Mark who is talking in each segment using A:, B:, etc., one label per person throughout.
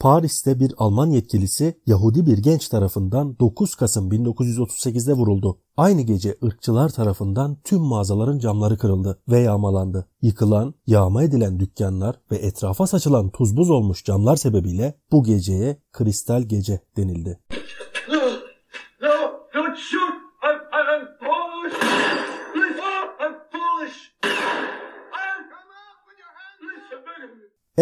A: Paris'te bir Alman yetkilisi Yahudi bir genç tarafından 9 Kasım 1938'de vuruldu. Aynı gece ırkçılar tarafından tüm mağazaların camları kırıldı ve yağmalandı. Yıkılan, yağma edilen dükkanlar ve etrafa saçılan tuz buz olmuş camlar sebebiyle bu geceye Kristal Gece denildi.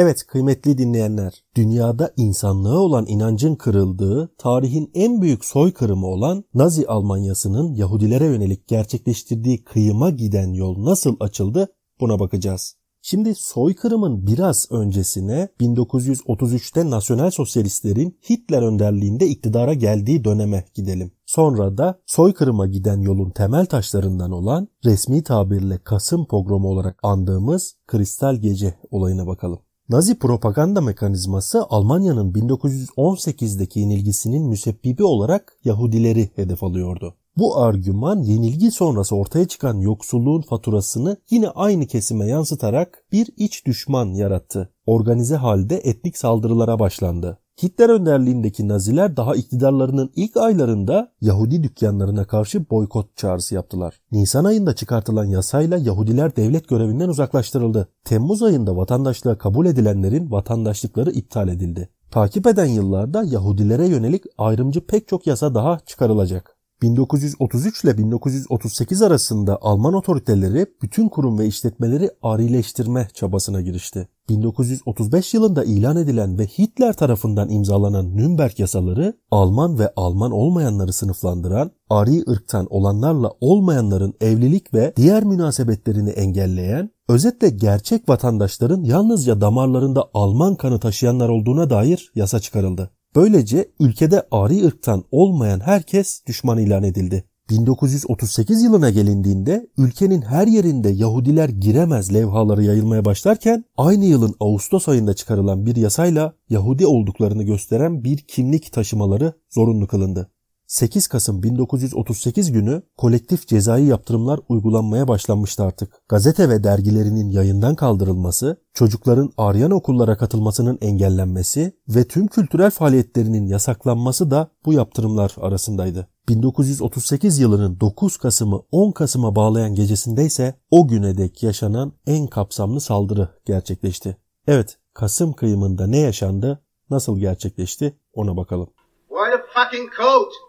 A: Evet kıymetli dinleyenler, dünyada insanlığa olan inancın kırıldığı, tarihin en büyük soykırımı olan Nazi Almanyası'nın Yahudilere yönelik gerçekleştirdiği kıyıma giden yol nasıl açıldı buna bakacağız. Şimdi soykırımın biraz öncesine 1933'te Nasyonel Sosyalistlerin Hitler önderliğinde iktidara geldiği döneme gidelim. Sonra da soykırıma giden yolun temel taşlarından olan resmi tabirle Kasım pogromu olarak andığımız Kristal Gece olayına bakalım. Nazi propaganda mekanizması Almanya'nın 1918'deki yenilgisinin müsebbibi olarak Yahudileri hedef alıyordu. Bu argüman yenilgi sonrası ortaya çıkan yoksulluğun faturasını yine aynı kesime yansıtarak bir iç düşman yarattı. Organize halde etnik saldırılara başlandı. Hitler önderliğindeki Naziler daha iktidarlarının ilk aylarında Yahudi dükkanlarına karşı boykot çağrısı yaptılar. Nisan ayında çıkartılan yasayla Yahudiler devlet görevinden uzaklaştırıldı. Temmuz ayında vatandaşlığa kabul edilenlerin vatandaşlıkları iptal edildi. Takip eden yıllarda Yahudilere yönelik ayrımcı pek çok yasa daha çıkarılacak. 1933 ile 1938 arasında Alman otoriteleri bütün kurum ve işletmeleri arileştirme çabasına girişti. 1935 yılında ilan edilen ve Hitler tarafından imzalanan Nürnberg yasaları Alman ve Alman olmayanları sınıflandıran, ari ırktan olanlarla olmayanların evlilik ve diğer münasebetlerini engelleyen, özetle gerçek vatandaşların yalnızca damarlarında Alman kanı taşıyanlar olduğuna dair yasa çıkarıldı. Böylece ülkede ari ırktan olmayan herkes düşman ilan edildi. 1938 yılına gelindiğinde ülkenin her yerinde Yahudiler giremez levhaları yayılmaya başlarken aynı yılın Ağustos ayında çıkarılan bir yasayla Yahudi olduklarını gösteren bir kimlik taşımaları zorunlu kılındı. 8 Kasım 1938 günü kolektif cezai yaptırımlar uygulanmaya başlanmıştı artık. Gazete ve dergilerinin yayından kaldırılması, çocukların Aryan okullara katılmasının engellenmesi ve tüm kültürel faaliyetlerinin yasaklanması da bu yaptırımlar arasındaydı. 1938 yılının 9 Kasım'ı 10 Kasım'a bağlayan gecesinde ise o güne dek yaşanan en kapsamlı saldırı gerçekleşti. Evet, Kasım kıyımında ne yaşandı, nasıl gerçekleşti ona bakalım.
B: Wear the fucking coat!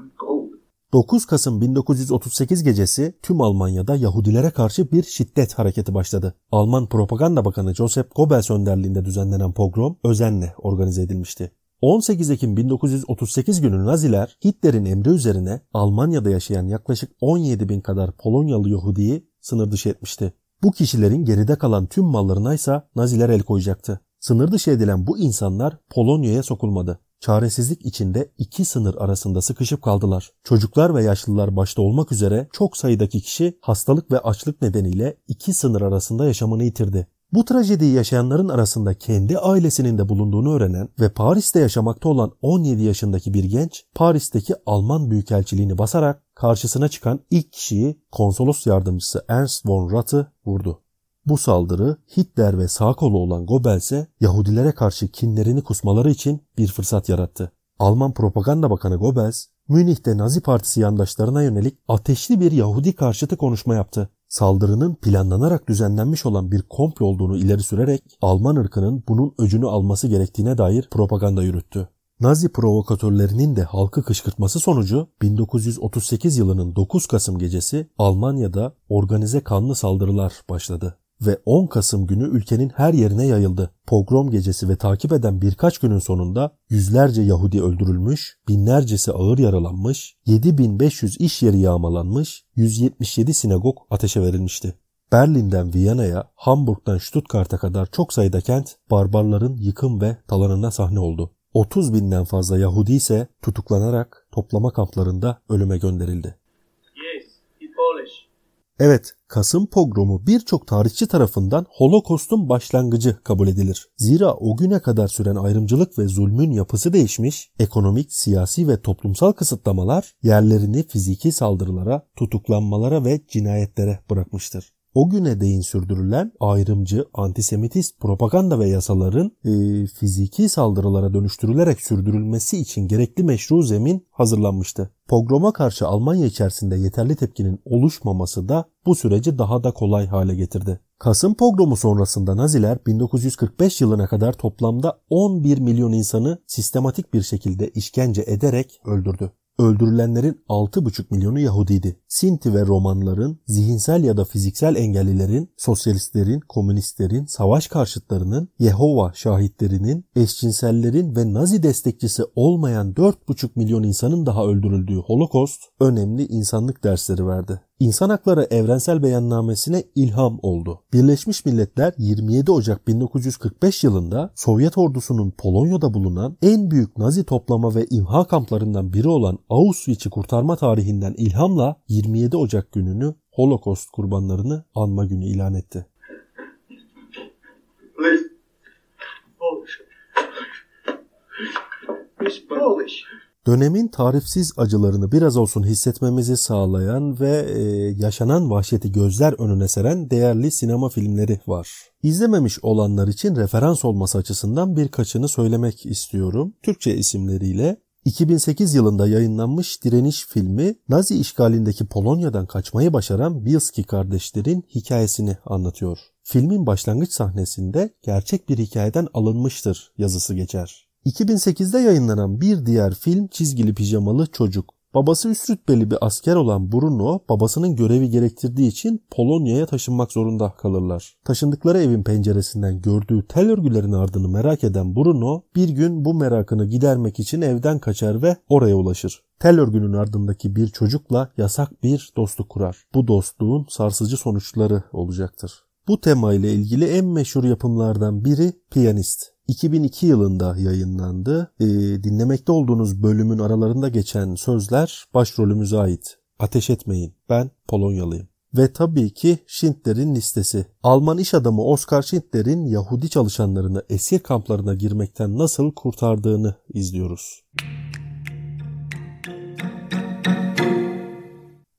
B: I'm cold.
A: 9 Kasım 1938 gecesi tüm Almanya'da Yahudilere karşı bir şiddet hareketi başladı. Alman Propaganda Bakanı Joseph Goebbels önderliğinde düzenlenen pogrom özenle organize edilmişti. 18 Ekim 1938 günü Naziler Hitler'in emri üzerine Almanya'da yaşayan yaklaşık 17 bin kadar Polonyalı Yahudiyi sınır dışı etmişti. Bu kişilerin geride kalan tüm mallarına ise Naziler el koyacaktı. Sınır dışı edilen bu insanlar Polonya'ya sokulmadı. Çaresizlik içinde iki sınır arasında sıkışıp kaldılar. Çocuklar ve yaşlılar başta olmak üzere çok sayıdaki kişi hastalık ve açlık nedeniyle iki sınır arasında yaşamını yitirdi. Bu trajediyi yaşayanların arasında kendi ailesinin de bulunduğunu öğrenen ve Paris'te yaşamakta olan 17 yaşındaki bir genç Paris'teki Alman Büyükelçiliğini basarak karşısına çıkan ilk kişiyi konsolos yardımcısı Ernst von Rath'ı vurdu. Bu saldırı Hitler ve sağ kolu olan Goebbels'e Yahudilere karşı kinlerini kusmaları için bir fırsat yarattı. Alman Propaganda Bakanı Goebbels, Münih'te Nazi Partisi yandaşlarına yönelik ateşli bir Yahudi karşıtı konuşma yaptı. Saldırının planlanarak düzenlenmiş olan bir komplo olduğunu ileri sürerek Alman ırkının bunun öcünü alması gerektiğine dair propaganda yürüttü. Nazi provokatörlerinin de halkı kışkırtması sonucu 1938 yılının 9 Kasım gecesi Almanya'da organize kanlı saldırılar başladı ve 10 Kasım günü ülkenin her yerine yayıldı. Pogrom gecesi ve takip eden birkaç günün sonunda yüzlerce Yahudi öldürülmüş, binlercesi ağır yaralanmış, 7500 iş yeri yağmalanmış, 177 sinagog ateşe verilmişti. Berlin'den Viyana'ya, Hamburg'dan Stuttgart'a kadar çok sayıda kent barbarların yıkım ve talanına sahne oldu. 30 binden fazla Yahudi ise tutuklanarak toplama kamplarında ölüme gönderildi.
B: Yes, he Polish.
A: Evet, Kasım pogromu birçok tarihçi tarafından Holokost'un başlangıcı kabul edilir. Zira o güne kadar süren ayrımcılık ve zulmün yapısı değişmiş, ekonomik, siyasi ve toplumsal kısıtlamalar yerlerini fiziki saldırılara, tutuklanmalara ve cinayetlere bırakmıştır. O güne değin sürdürülen ayrımcı, antisemitist propaganda ve yasaların e, fiziki saldırılara dönüştürülerek sürdürülmesi için gerekli meşru zemin hazırlanmıştı. Pogroma karşı Almanya içerisinde yeterli tepkinin oluşmaması da bu süreci daha da kolay hale getirdi. Kasım pogromu sonrasında Naziler 1945 yılına kadar toplamda 11 milyon insanı sistematik bir şekilde işkence ederek öldürdü. Öldürülenlerin 6,5 milyonu Yahudiydi. Sinti ve Romanların, zihinsel ya da fiziksel engellilerin, sosyalistlerin, komünistlerin, savaş karşıtlarının, Yehova şahitlerinin, eşcinsellerin ve Nazi destekçisi olmayan 4,5 milyon insanın daha öldürüldüğü Holokost önemli insanlık dersleri verdi. İnsan Hakları Evrensel Beyannamesi'ne ilham oldu. Birleşmiş Milletler 27 Ocak 1945 yılında Sovyet ordusunun Polonya'da bulunan en büyük Nazi toplama ve imha kamplarından biri olan Auschwitz'i kurtarma tarihinden ilhamla 27 Ocak gününü Holocaust kurbanlarını anma günü ilan etti.
B: Please. Polish. He's Polish.
A: Dönemin tarifsiz acılarını biraz olsun hissetmemizi sağlayan ve e, yaşanan vahşeti gözler önüne seren değerli sinema filmleri var. İzlememiş olanlar için referans olması açısından birkaçını söylemek istiyorum. Türkçe isimleriyle 2008 yılında yayınlanmış Direniş filmi Nazi işgalindeki Polonya'dan kaçmayı başaran Bielski kardeşlerin hikayesini anlatıyor. Filmin başlangıç sahnesinde gerçek bir hikayeden alınmıştır yazısı geçer. 2008'de yayınlanan bir diğer film Çizgili Pijamalı Çocuk. Babası üst rütbeli bir asker olan Bruno, babasının görevi gerektirdiği için Polonya'ya taşınmak zorunda kalırlar. Taşındıkları evin penceresinden gördüğü tel örgülerin ardını merak eden Bruno, bir gün bu merakını gidermek için evden kaçar ve oraya ulaşır. Tel örgünün ardındaki bir çocukla yasak bir dostluk kurar. Bu dostluğun sarsıcı sonuçları olacaktır. Bu tema ile ilgili en meşhur yapımlardan biri Piyanist. 2002 yılında yayınlandı. E, dinlemekte olduğunuz bölümün aralarında geçen sözler başrolümüze ait. Ateş etmeyin, ben Polonyalıyım. Ve tabii ki Schindler'in listesi. Alman iş adamı Oskar Schindler'in Yahudi çalışanlarını esir kamplarına girmekten nasıl kurtardığını izliyoruz.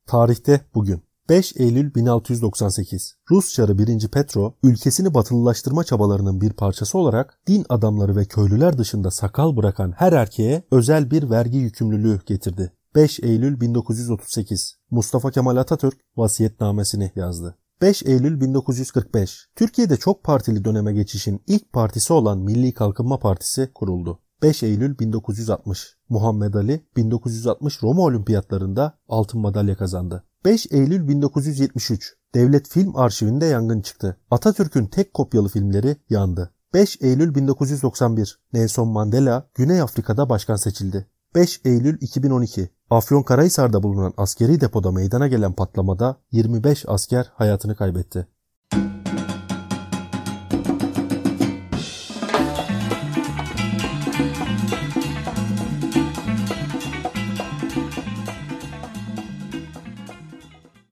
A: Tarihte bugün 5 Eylül 1698 Rus Çarı 1. Petro ülkesini batılılaştırma çabalarının bir parçası olarak din adamları ve köylüler dışında sakal bırakan her erkeğe özel bir vergi yükümlülüğü getirdi. 5 Eylül 1938 Mustafa Kemal Atatürk vasiyetnamesini yazdı. 5 Eylül 1945 Türkiye'de çok partili döneme geçişin ilk partisi olan Milli Kalkınma Partisi kuruldu. 5 Eylül 1960 Muhammed Ali 1960 Roma Olimpiyatlarında altın madalya kazandı. 5 Eylül 1973 Devlet Film Arşivinde yangın çıktı. Atatürk'ün tek kopyalı filmleri yandı. 5 Eylül 1991 Nelson Mandela Güney Afrika'da başkan seçildi. 5 Eylül 2012 Afyonkarahisar'da bulunan askeri depoda meydana gelen patlamada 25 asker hayatını kaybetti.